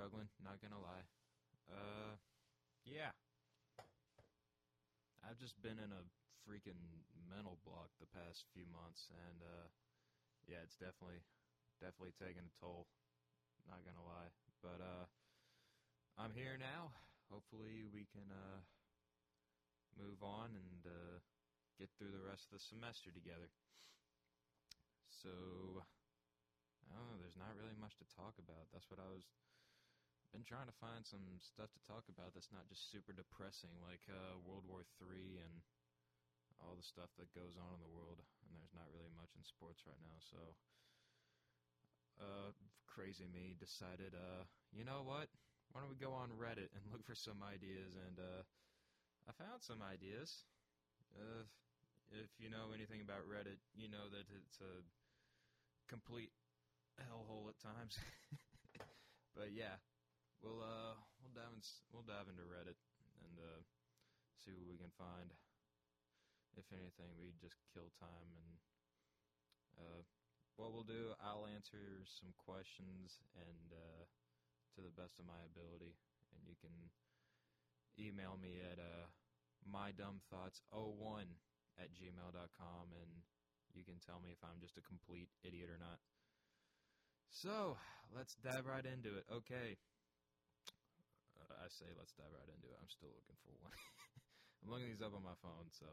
struggling, not gonna lie. Uh, yeah. I've just been in a freaking mental block the past few months, and uh, yeah, it's definitely, definitely taking a toll. Not gonna lie, but uh, I'm here now. Hopefully, we can uh, move on and uh, get through the rest of the semester together. So, I don't know. There's not really much to talk about. That's what I was been trying to find some stuff to talk about that's not just super depressing, like uh, World War III and all the stuff that goes on in the world. And there's not really much in sports right now, so uh, crazy me decided, uh, you know what? Why don't we go on Reddit and look for some ideas? And uh, I found some ideas. Uh, if you know anything about Reddit, you know that it's a complete hellhole at times. but yeah, we'll uh we'll dive in, we'll dive into Reddit and uh, see what we can find. If anything, we just kill time and uh, what we'll do, I'll answer some questions and uh, to the best of my ability, and you can email me at uh, mydumbthoughts01 at gmail.com and you can tell me if I'm just a complete idiot or not. So, let's dive right into it. Okay. I say let's dive right into it. I'm still looking for one. I'm looking these up on my phone, so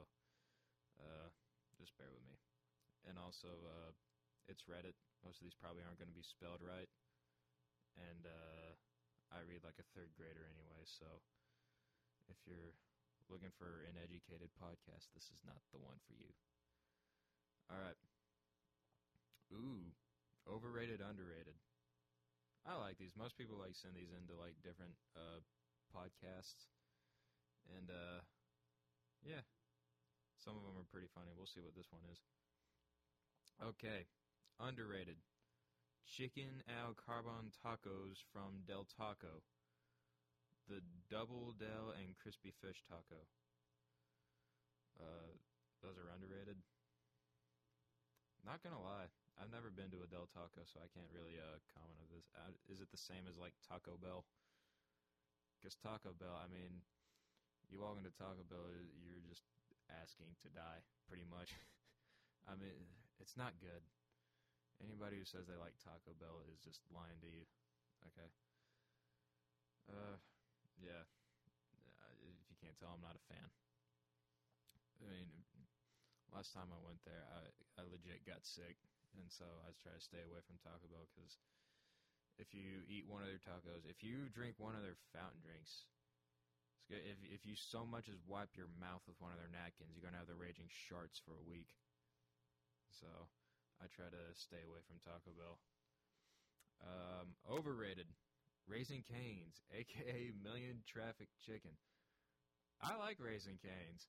uh, just bear with me. And also, uh, it's Reddit. Most of these probably aren't going to be spelled right. And uh, I read like a third grader anyway, so if you're looking for an educated podcast, this is not the one for you. All right. Ooh, overrated, underrated. I like these. Most people like send these into like different uh, podcasts, and uh, yeah, some of them are pretty funny. We'll see what this one is. Okay, underrated. Chicken al carbon tacos from Del Taco. The double Del and crispy fish taco. Uh, those are underrated. Not gonna lie, I've never been to a Del Taco, so I can't really uh, comment on this. Uh, is it the same as like Taco Bell? Because Taco Bell, I mean, you walk into Taco Bell, you're just asking to die, pretty much. I mean, it's not good. Anybody who says they like Taco Bell is just lying to you. Okay. Uh, yeah. Uh, if you can't tell, I'm not a fan. I mean, last time I went there, I I legit got sick, and so I try to stay away from Taco Bell because if you eat one of their tacos, if you drink one of their fountain drinks, if if you so much as wipe your mouth with one of their napkins, you're gonna have the raging sharts for a week. So I try to stay away from Taco Bell. Um, overrated. Raising Cane's, aka Million Traffic Chicken. I like Raising Cane's.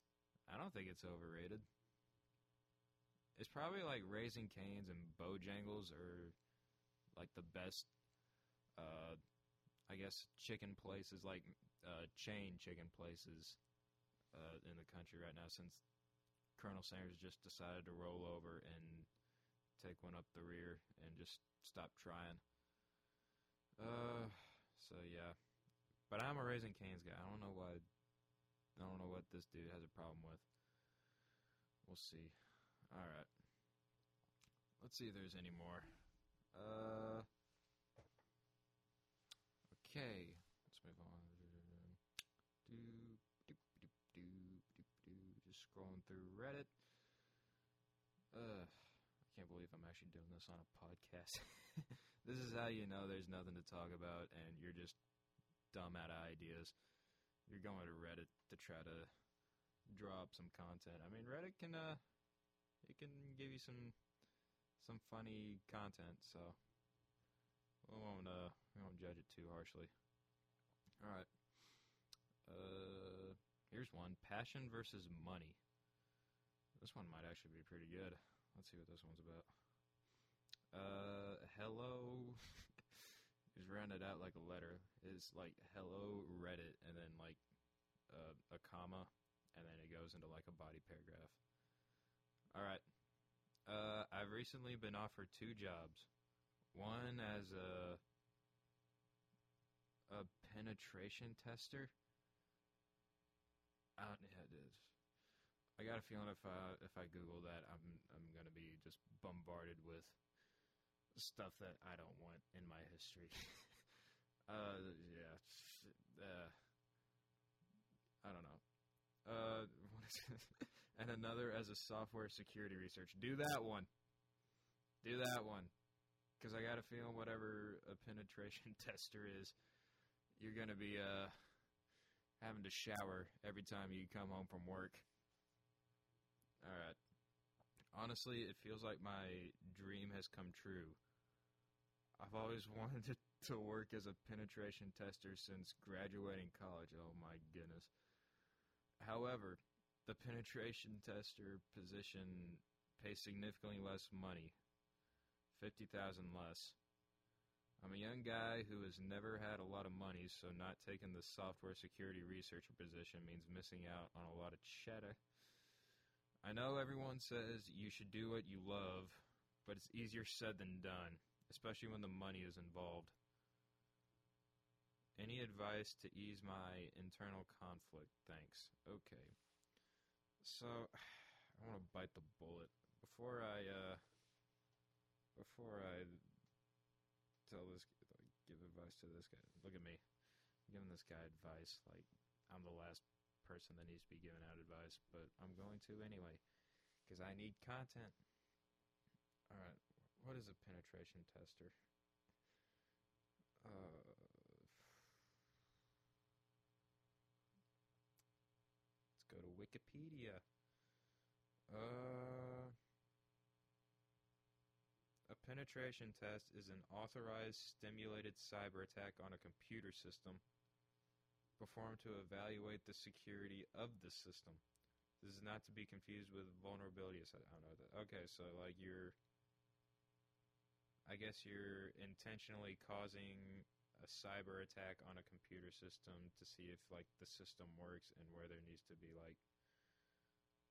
I don't think it's overrated. It's probably like Raising Cane's and Bojangles are like the best, uh, I guess, chicken places, like uh, chain chicken places uh, in the country right now since Colonel Sanders just decided to roll over and take one up the rear and just stop trying. Uh, so yeah, but I'm a Raising Cane's guy. I don't know why. I don't know what this dude has a problem with. We'll see. All right. Let's see if there's any more. Uh. Okay. Let's move on. Do do do do do do. Just scrolling through Reddit. Uh. I can't believe I'm actually doing this on a podcast. this is how you know there's nothing to talk about and you're just dumb out of ideas. You're going to Reddit to try to draw up some content. I mean, Reddit can uh, it can give you some some funny content, so we won't uh, won't judge it too harshly. All right. Uh, here's one: passion versus money. This one might actually be pretty good. Let's see what this one's about. Uh, hello is rounded out like a letter. Is like hello Reddit, and then like uh, a comma, and then it goes into like a body paragraph. All right. Uh, I've recently been offered two jobs. One as a a penetration tester. I don't, yeah, it is. I got a feeling if I if I Google that, I'm I'm gonna be just bombarded with stuff that I don't want in my history. uh, yeah, uh, I don't know. Uh, and another as a software security research. Do that one. Do that one. Because I got a feeling whatever a penetration tester is, you're going to be uh, having to shower every time you come home from work. Alright. Honestly, it feels like my dream has come true. I've always wanted to, to work as a penetration tester since graduating college. Oh my goodness. However, the penetration tester position pays significantly less money. 50,000 less. I'm a young guy who has never had a lot of money, so not taking the software security researcher position means missing out on a lot of cheddar. I know everyone says you should do what you love, but it's easier said than done, especially when the money is involved. Any advice to ease my internal conflict? Thanks. Okay. So, I want to bite the bullet. Before I, uh, before I tell this, give advice to this guy, look at me. I'm giving this guy advice like I'm the last person that needs to be giving out advice, but I'm going to anyway, because I need content. Alright, what is a penetration tester? Uh, let's go to Wikipedia. Uh, a penetration test is an authorized stimulated cyber attack on a computer system performed to evaluate the security of the system. This is not to be confused with vulnerability. I don't know that. Okay, so like you're, I guess you're intentionally causing a cyber attack on a computer system to see if like the system works and where there needs to be like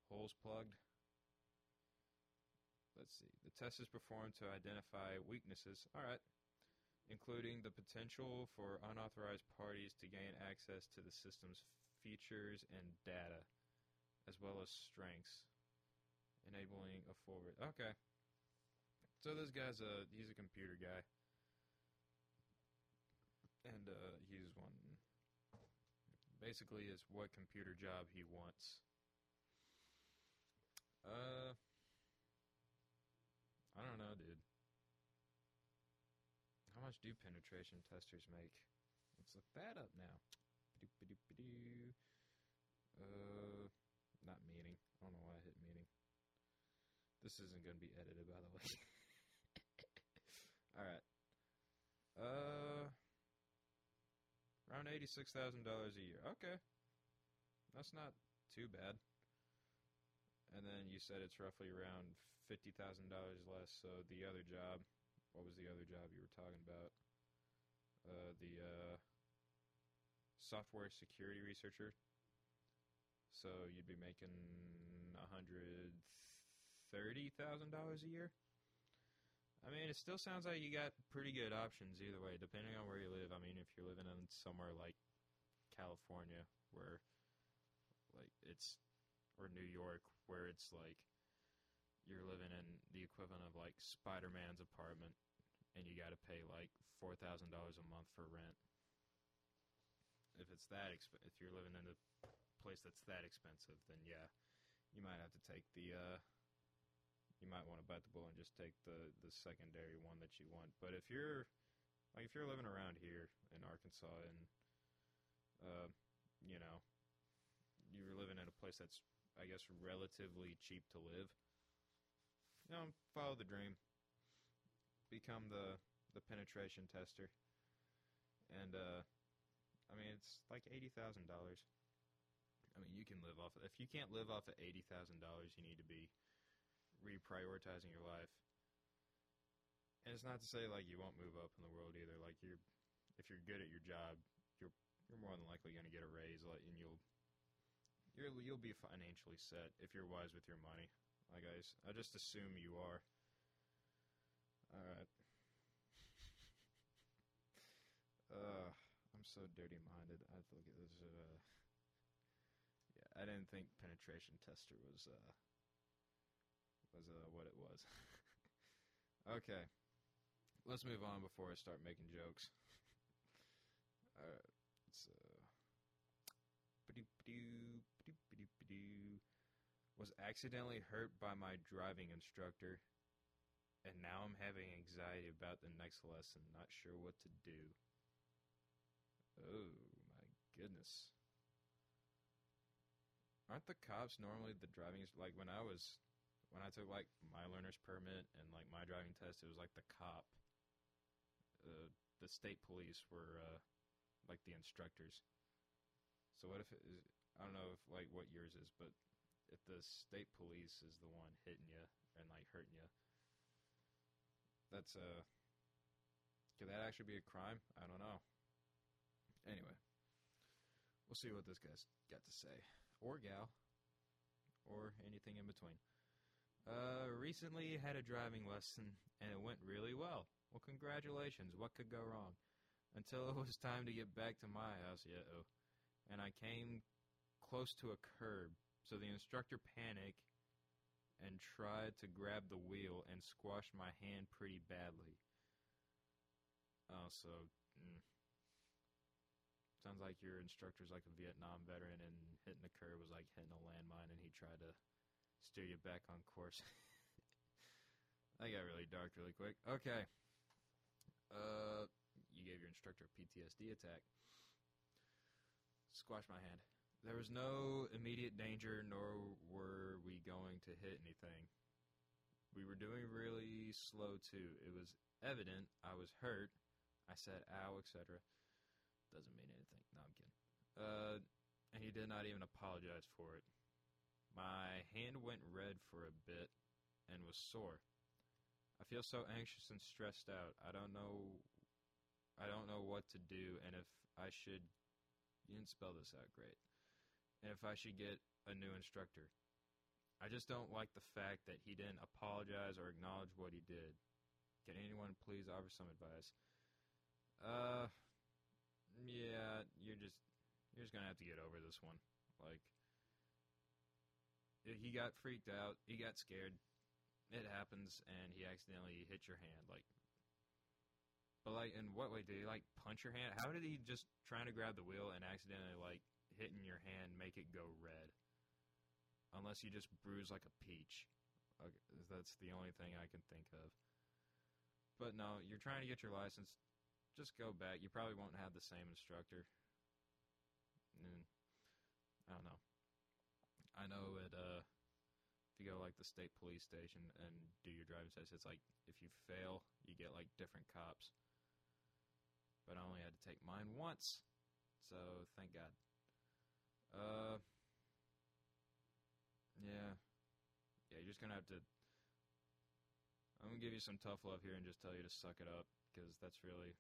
holes plugged. Let's see. The test is performed to identify weaknesses. All right including the potential for unauthorized parties to gain access to the system's features and data, as well as strengths, enabling a forward. Okay. So this guy's a he's a computer guy, and uh, he's one. Basically, is what computer job he wants. Uh, I don't know, dude. How much do penetration testers make? Let's look that up now. Uh, not meeting. I don't know why I hit meeting. This isn't going to be edited, by the way. All right. Uh, around eighty-six thousand dollars a year. Okay, that's not too bad. And then you said it's roughly around fifty thousand dollars less. So the other job, what was the other job you were talking about? Uh, the uh, software security researcher. So you'd be making a hundred thirty thousand dollars a year. I mean, it still sounds like you got pretty good options either way, depending on where you live. I mean, if you're living in somewhere like California, where like it's or New York, where it's like you're living in the equivalent of like Spider Man's apartment, and you got to pay like four thousand dollars a month for rent. If it's that exp- if you're living in a place that's that expensive, then yeah, you might have to take the. Uh, you might want to bite the bullet and just take the the secondary one that you want. But if you're like if you're living around here in Arkansas and uh, you know you're living in a place that's I guess relatively cheap to live, you know, follow the dream become the the penetration tester, and uh, I mean it's like eighty thousand dollars. I mean you can live off. Of, If you can't live off of eighty thousand dollars, you need to be reprioritizing your life. And it's not to say like you won't move up in the world either. Like you're, if you're good at your job, you're you're more than likely going to get a raise, and you'll you're, you'll be financially set if you're wise with your money. Like guys. I just assume you are. Alright. uh, I'm so dirty-minded. I have to look at this. Uh, yeah, I didn't think penetration tester was uh was uh what it was. okay, let's move on before I start making jokes. Alright, ba-doop-ba-doop-ba-doo. Was accidentally hurt by my driving instructor, and now I'm having anxiety about the next lesson, not sure what to do. Oh my goodness. Aren't the cops normally the driving like when I was when I took like my learner's permit and like my driving test it was like the cop uh, the state police were uh, like the instructors. So what if it is I don't know if like what yours is, but if the state police is the one hitting you and like hurting you, that's uh, could that actually be a crime? I don't know. Anyway, we'll see what this guy's got to say, or gal, or anything in between. Uh, recently had a driving lesson and it went really well. Well, congratulations. What could go wrong? Until it was time to get back to my house, yeah, and I came close to a curb so the instructor panicked and tried to grab the wheel and squashed my hand pretty badly. Oh, so mm, sounds like your instructor's like a Vietnam veteran, and hitting the curb was like hitting a landmine, and he tried to steer you back on course. that got really dark really quick. Okay. Uh, you gave your instructor a PTSD attack. Squash my hand. There was no immediate danger, nor were we going to hit anything. We were doing really slow, too. It was evident I was hurt. I said, ow, etc. Doesn't mean anything. No, I'm kidding. Uh, and he did not even apologize for it. My hand went red for a bit and was sore. I feel so anxious and stressed out. I don't know I don't know what to do and if I should you didn't spell this out great if I should get a new instructor. I just don't like the fact that he didn't apologize or acknowledge what he did. Can anyone please offer some advice? Uh, yeah, you're just you're just gonna have to get over this one. Like, he got freaked out, he got scared. It happens, and he accidentally hit your hand. Like, but like, in what way did he like punch your hand? How did he just trying to grab the wheel and accidentally like hitting your hand make it go red. Unless you just bruise like a peach. Okay, that's the only thing I can think of. But no, you're trying to get your license. Just go back. You probably won't have the same instructor. And I don't know. I know it. Uh, if you go like the state police station and do your driving test, it's like if you fail, you get like different cops. But I only had to take mine once, so thank God. Uh, yeah, yeah. You're just gonna have to. I'm gonna give you some tough love here and just tell you to suck it up because that's really.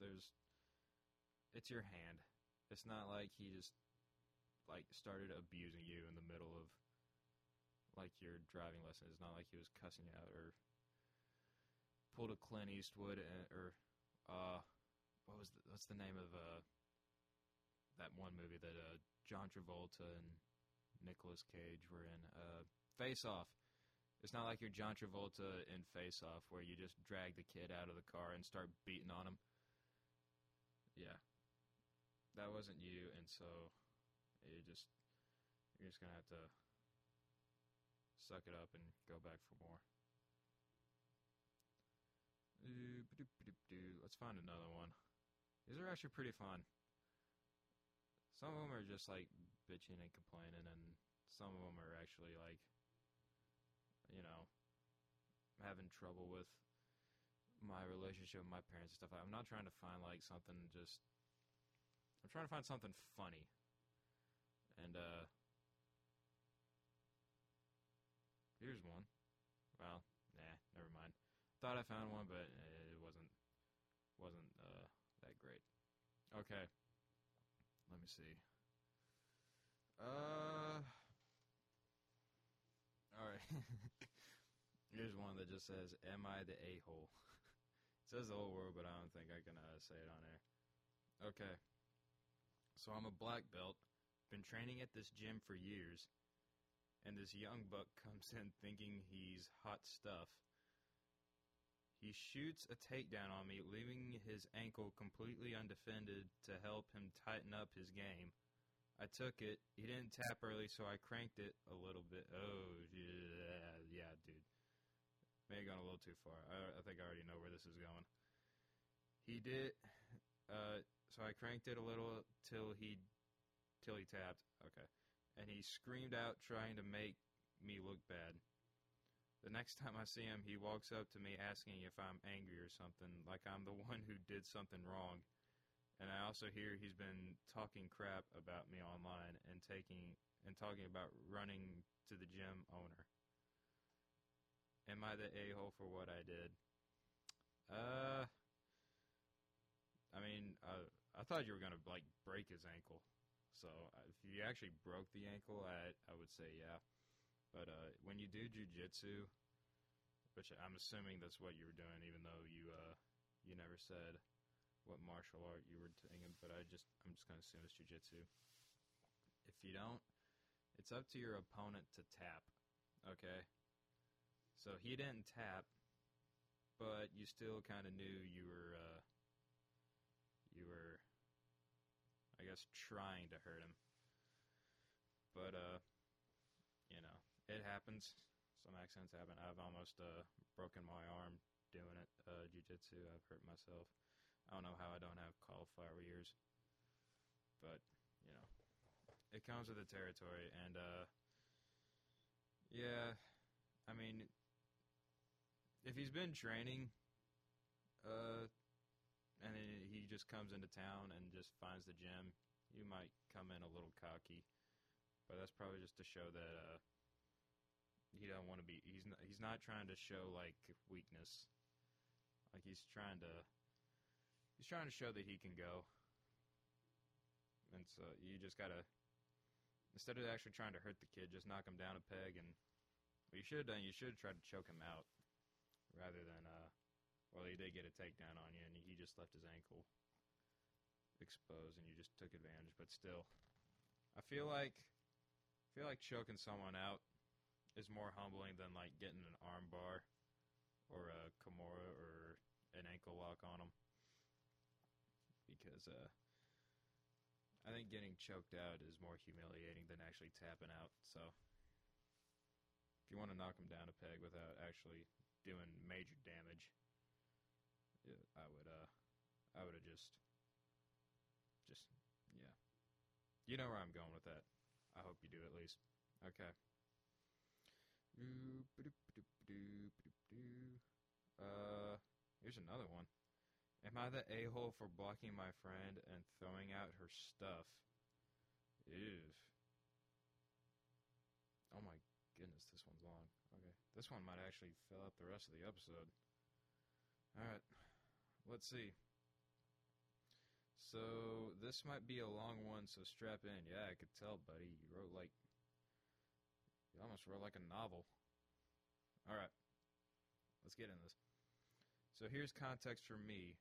There's, it's your hand. It's not like he just like started abusing you in the middle of like your driving lesson. It's not like he was cussing you out or pulled a Clint Eastwood and, or uh, what was the, what's the name of uh that one movie that uh, John Travolta and Nicolas Cage were in. Uh, Face Off. It's not like you're John Travolta in Face Off where you just drag the kid out of the car and start beating on him. Yeah. That wasn't you, and so you just you're just gonna have to suck it up and go back for more. Let's find another one. These are actually pretty fun. Some of them are just like bitching and complaining, and some of them are actually like, you know, having trouble with my relationship with my parents and stuff. I'm not trying to find like something just. I'm trying to find something funny, and uh, here's one. Well, nah, never mind. Thought I found one, but it wasn't wasn't uh, that great. Okay. Let me see. Uh. Alright. Here's one that just says, Am I the a hole? it says the whole word, but I don't think I can uh, say it on air. Okay. So I'm a black belt, been training at this gym for years, and this young buck comes in thinking he's hot stuff. He shoots a takedown on me, leaving his ankle completely undefended to help him tighten up his game. I took it. He didn't tap early, so I cranked it a little bit. Oh, yeah, yeah dude. May have gone a little too far. I, I think I already know where this is going. He did. Uh, so I cranked it a little till he till he tapped. Okay. And he screamed out trying to make me look bad. The next time I see him, he walks up to me asking if I'm angry or something, like I'm the one who did something wrong. And I also hear he's been talking crap about me online and taking and talking about running to the gym owner. Am I the a-hole for what I did? Uh I mean, uh, I thought you were gonna like break his ankle. So if you actually broke the ankle, I I would say yeah. But uh, when you do jujitsu, which I'm assuming that's what you were doing, even though you uh, you never said what martial art you were doing, but I just I'm just gonna assume it's jujitsu. If you don't, it's up to your opponent to tap. Okay. So he didn't tap, but you still kind of knew you were. Uh, you were, I guess, trying to hurt him. But, uh, you know, it happens. Some accidents happen. I've almost uh, broken my arm doing it, uh, jujitsu. I've hurt myself. I don't know how I don't have cauliflower ears. But, you know, it comes with the territory. And, uh, yeah, I mean, if he's been training, uh, and then he just comes into town and just finds the gym, you might come in a little cocky, but that's probably just to show that uh, he don't want to be. He's not, he's not trying to show like weakness. Like he's trying to he's trying to show that he can go. And so you just gotta instead of actually trying to hurt the kid, just knock him down a peg and what you should have done, you should have tried to choke him out rather than uh well, he did get a takedown on you, and he just left his ankle exposed, and you just took advantage. But still, I feel like I feel like choking someone out is more humbling than like getting an armbar or a kimura or an ankle lock on them. Because uh, I think getting choked out is more humiliating than actually tapping out. So if you want to knock them down a peg without actually doing major damage, I would uh I would have just just yeah. You know where I'm going with that. I hope you do at least. Okay. Uh, here's another one. Am I the a-hole for blocking my friend and throwing out her stuff? Ew. Oh my goodness, this one's long. Okay. This one might actually fill up the rest of the episode. Alright. Let's see. So this might be a long one, so strap in. Yeah, I could tell, buddy. You wrote like you almost wrote like a novel. All right, let's get into this. So here's context for me.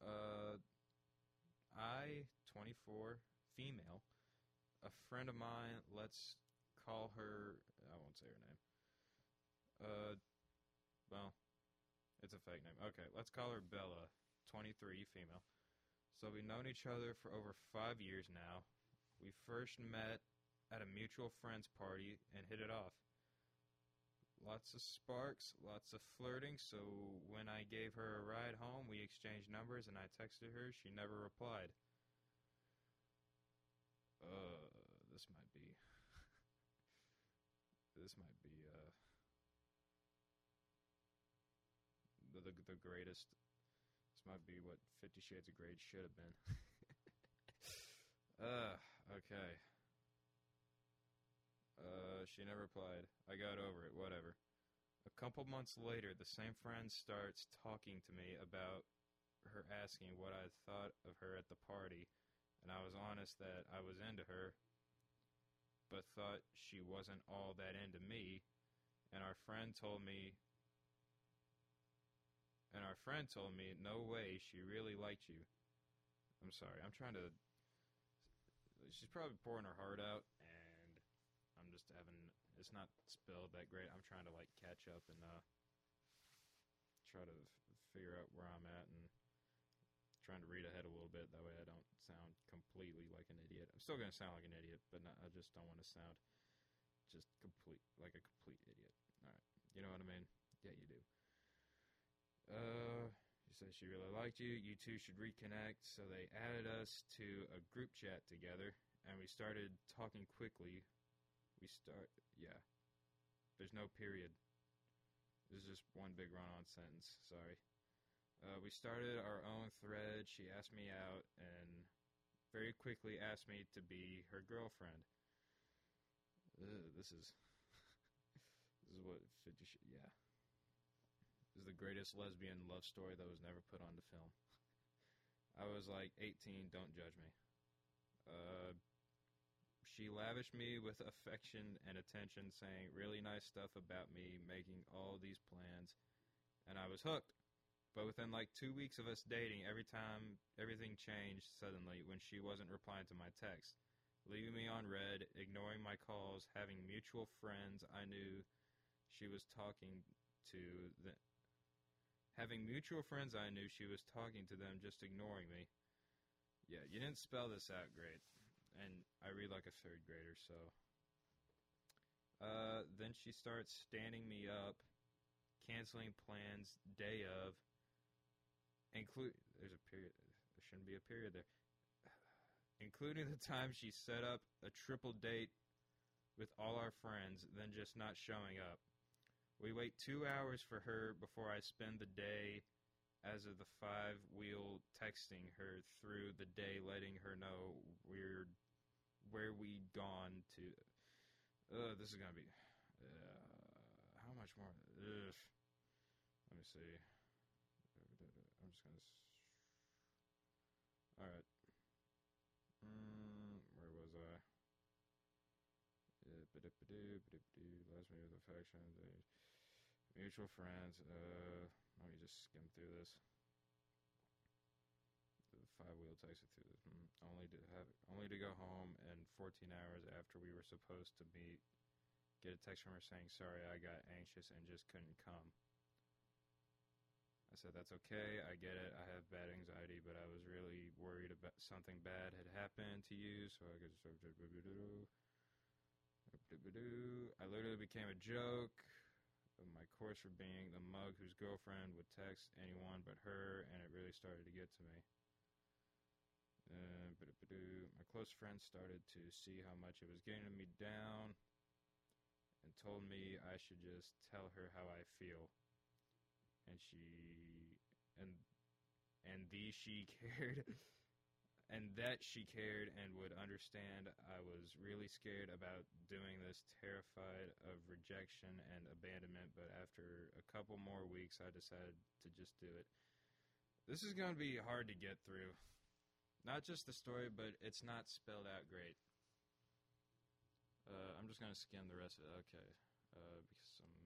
Uh, I, 24, female, a friend of mine. Let's call her. I won't say her name. Uh, well, it's a fake name. Okay, let's call her Bella, 23, female. So we've known each other for over five years now. We first met at a mutual friend's party and hit it off. Lots of sparks, lots of flirting, so when I gave her a ride home, we exchanged numbers and I texted her. She never replied. Uh, this might be. this might be, uh. the, the, the greatest. This might be what Fifty Shades of Grey should have been. uh, okay. She never replied. I got over it, whatever. A couple months later, the same friend starts talking to me about her asking what I thought of her at the party, and I was honest that I was into her, but thought she wasn't all that into me, and our friend told me and our friend told me, no way, she really liked you. I'm sorry. I'm trying to. She's probably pouring her heart out, and I'm just having. It's not spelled that great. I'm trying to like catch up and uh, try to figure out where I'm at and trying to read ahead a little bit. That way, I don't sound completely like an idiot. I'm still gonna sound like an idiot, but not, I just don't want to sound just complete like a complete idiot. All right, you know what I mean? Yeah, you do. Uh, she said she really liked you. You two should reconnect. So they added us to a group chat together, and we started talking quickly. We start, yeah. There's no period. This is just one big run-on sentence. Sorry. Uh, we started our own thread. She asked me out, and very quickly asked me to be her girlfriend. Ugh, this is this is what yeah. This is the greatest lesbian love story that was never put onto film. I was like 18, don't judge me. Uh, she lavished me with affection and attention, saying really nice stuff about me, making all these plans, and I was hooked. But within like two weeks of us dating, every time everything changed suddenly when she wasn't replying to my text, leaving me on red, ignoring my calls, having mutual friends I knew she was talking to the, having mutual friends I knew she was talking to them, just ignoring me. Yeah, you didn't spell this out great, and I read like a third grader, so. Uh, then she starts standing me up, canceling plans day of. Include there's a period. There shouldn't be a period there. Including the time she set up a triple date with all our friends, then just not showing up. We wait two hours for her before I spend the day as of the five wheel texting her through the day, letting her know we're where we'd gone to. Uh, this is gonna be. Uh, how much more? Ugh. Let me see. I'm just gonna. All right. Mm, where was I? Last me with affection. Mutual friends. Uh, let me just skim through this. Five wheel texted through this. Mm, only to have only to go home and 14 hours after we were supposed to meet, get a text from her saying sorry I got anxious and just couldn't come. I said that's okay. I get it. I have bad anxiety, but I was really worried about something bad had happened to you, so I could. I literally became a joke of my course for being the mug whose girlfriend would text anyone but her, and it really started to get to me. Uh, my close friend started to see how much it was getting me down and told me I should just tell her how I feel. And she and and the she cared and that she cared and would understand I was really scared about doing this, terrified of rejection and abandonment, but after a couple more weeks I decided to just do it. This is going to be hard to get through. Not just the story, but it's not spelled out great. Uh, I'm just going to skim the rest of it. Okay. Uh, because some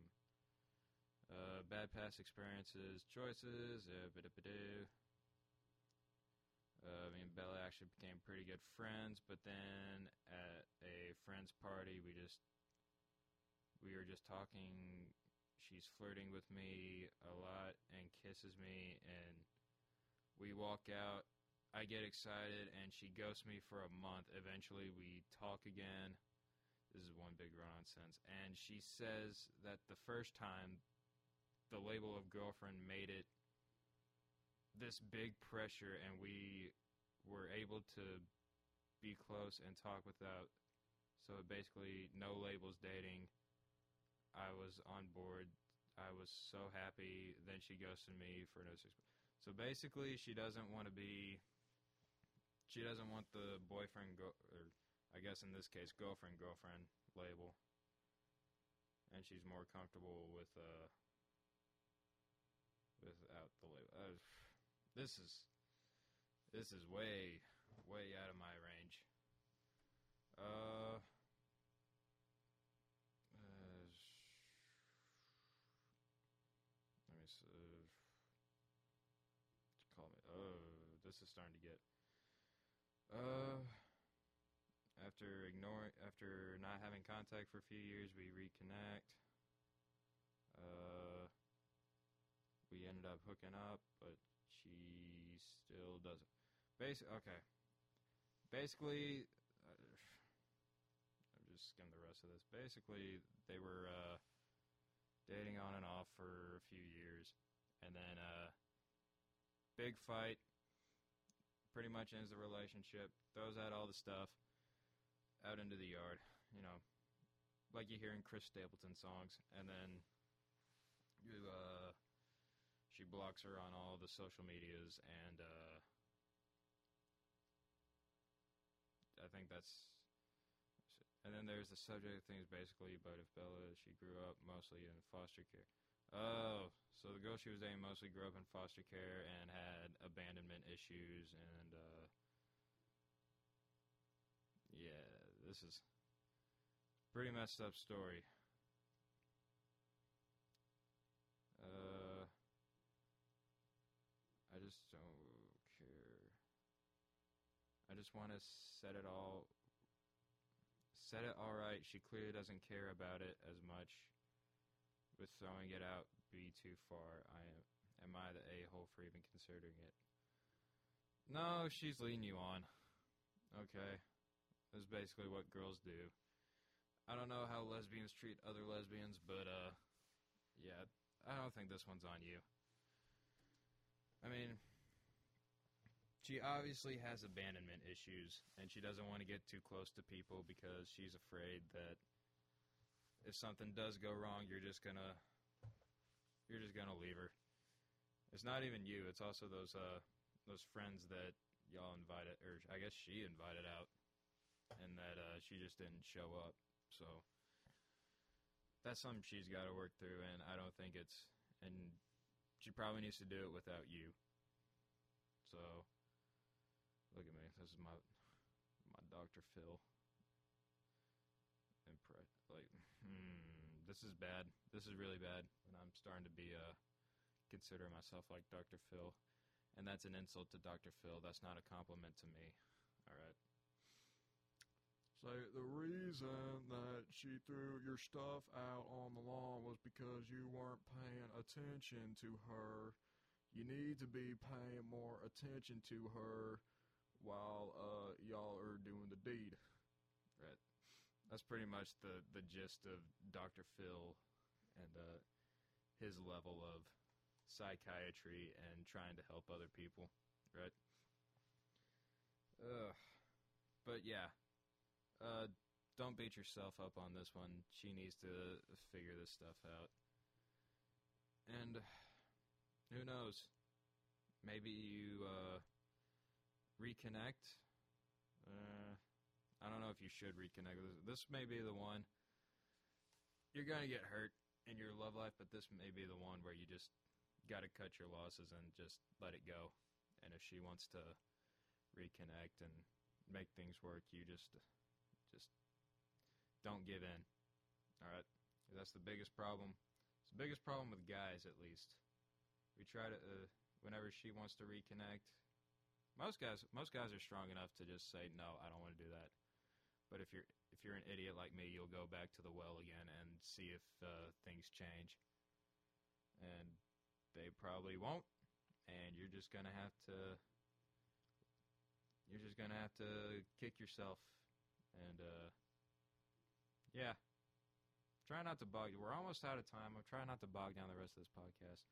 uh, bad past experiences, choices, uh. Uh, me and Bella actually became pretty good friends, but then at a friend's party, we just we were just talking. She's flirting with me a lot and kisses me, and we walk out. I get excited, and she ghosts me for a month. Eventually, we talk again. This is one big run-on sense, and she says that the first time, the label of girlfriend made it this big pressure and we were able to be close and talk without so basically no labels dating. I was on board. I was so happy. Then she ghosted me for no six so basically she doesn't want to be she doesn't want the boyfriend go or i guess in this case girlfriend girlfriend label and she's more comfortable with uh without the label uh, this is this is way way out of my range. Uh, uh let me see. Call me. Oh, this is starting to get. Uh, after ignoring, after not having contact for a few years, we reconnect. Uh, we ended up hooking up, but she still doesn't. Basic, okay. Basically, uh, I'm just skim the rest of this. Basically, they were uh, dating on and off for a few years, and then uh, big fight. Pretty much ends the relationship. Throws out all the stuff out into the yard. You know, like you hear in Chris Stapleton songs, and then you uh, she blocks her on all the social medias, and uh, I think that's. And then there's the subject of things basically, but if Bella, she grew up mostly in foster care. Oh, so the girl she was dating mostly grew up in foster care and had abandonment issues, and uh, yeah, this is pretty messed up story. Uh, I just don't care. I just want to set it all set it all right. She clearly doesn't care about it as much. With throwing it out be too far. I am am I the a hole for even considering it? No, she's leading you on. Okay. That's basically what girls do. I don't know how lesbians treat other lesbians, but uh yeah, I don't think this one's on you. I mean, she obviously has abandonment issues, and she doesn't want to get too close to people because she's afraid that if something does go wrong, you're just gonna you're just gonna leave her. It's not even you; it's also those uh those friends that y'all invited, or I guess she invited out, and that uh, she just didn't show up. So that's something she's got to work through, and I don't think it's and she probably needs to do it without you. So Look at me. This is my my Dr. Phil. Impre- like, hmm, this is bad. This is really bad. And I'm starting to be uh consider myself like Dr. Phil, and that's an insult to Dr. Phil. That's not a compliment to me. All right. Say the reason that she threw your stuff out on the lawn was because you weren't paying attention to her. You need to be paying more attention to her while uh, y'all are doing the deed. Right. That's pretty much the, the gist of Dr. Phil and uh, his level of psychiatry and trying to help other people. Right. Ugh. But yeah. Uh, don't beat yourself up on this one. She needs to figure this stuff out. And who knows? Maybe you uh, reconnect. Uh, I don't know if you should reconnect. This may be the one. You're gonna get hurt in your love life, but this may be the one where you just got to cut your losses and just let it go. And if she wants to reconnect and make things work, you just just don't give in. All right, that's the biggest problem. It's the biggest problem with guys, at least. We try to, uh, whenever she wants to reconnect, most guys, most guys are strong enough to just say no. I don't want to do that. But if you're if you're an idiot like me, you'll go back to the well again and see if uh, things change. And they probably won't. And you're just gonna have to. You're just gonna have to kick yourself. And uh, yeah. Try not to bog you. We're almost out of time. I'm trying not to bog down the rest of this podcast.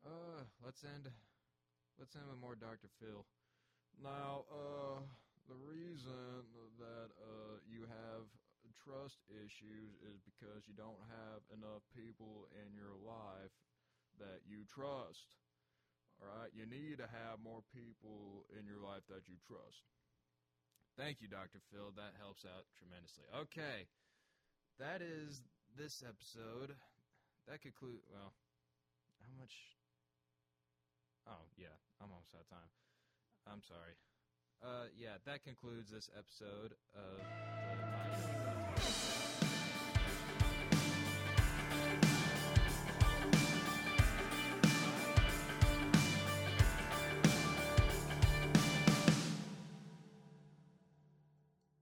Uh, let's end Let's end with more Dr. Phil. Now, uh, the reason that uh, you have trust issues is because you don't have enough people in your life that you trust. All right, you need to have more people in your life that you trust. Thank you, Dr. Phil. That helps out tremendously. Okay, that is this episode. That conclude. Well, how much Oh, yeah, I'm almost out of time. I'm sorry. Uh, yeah, that concludes this episode of the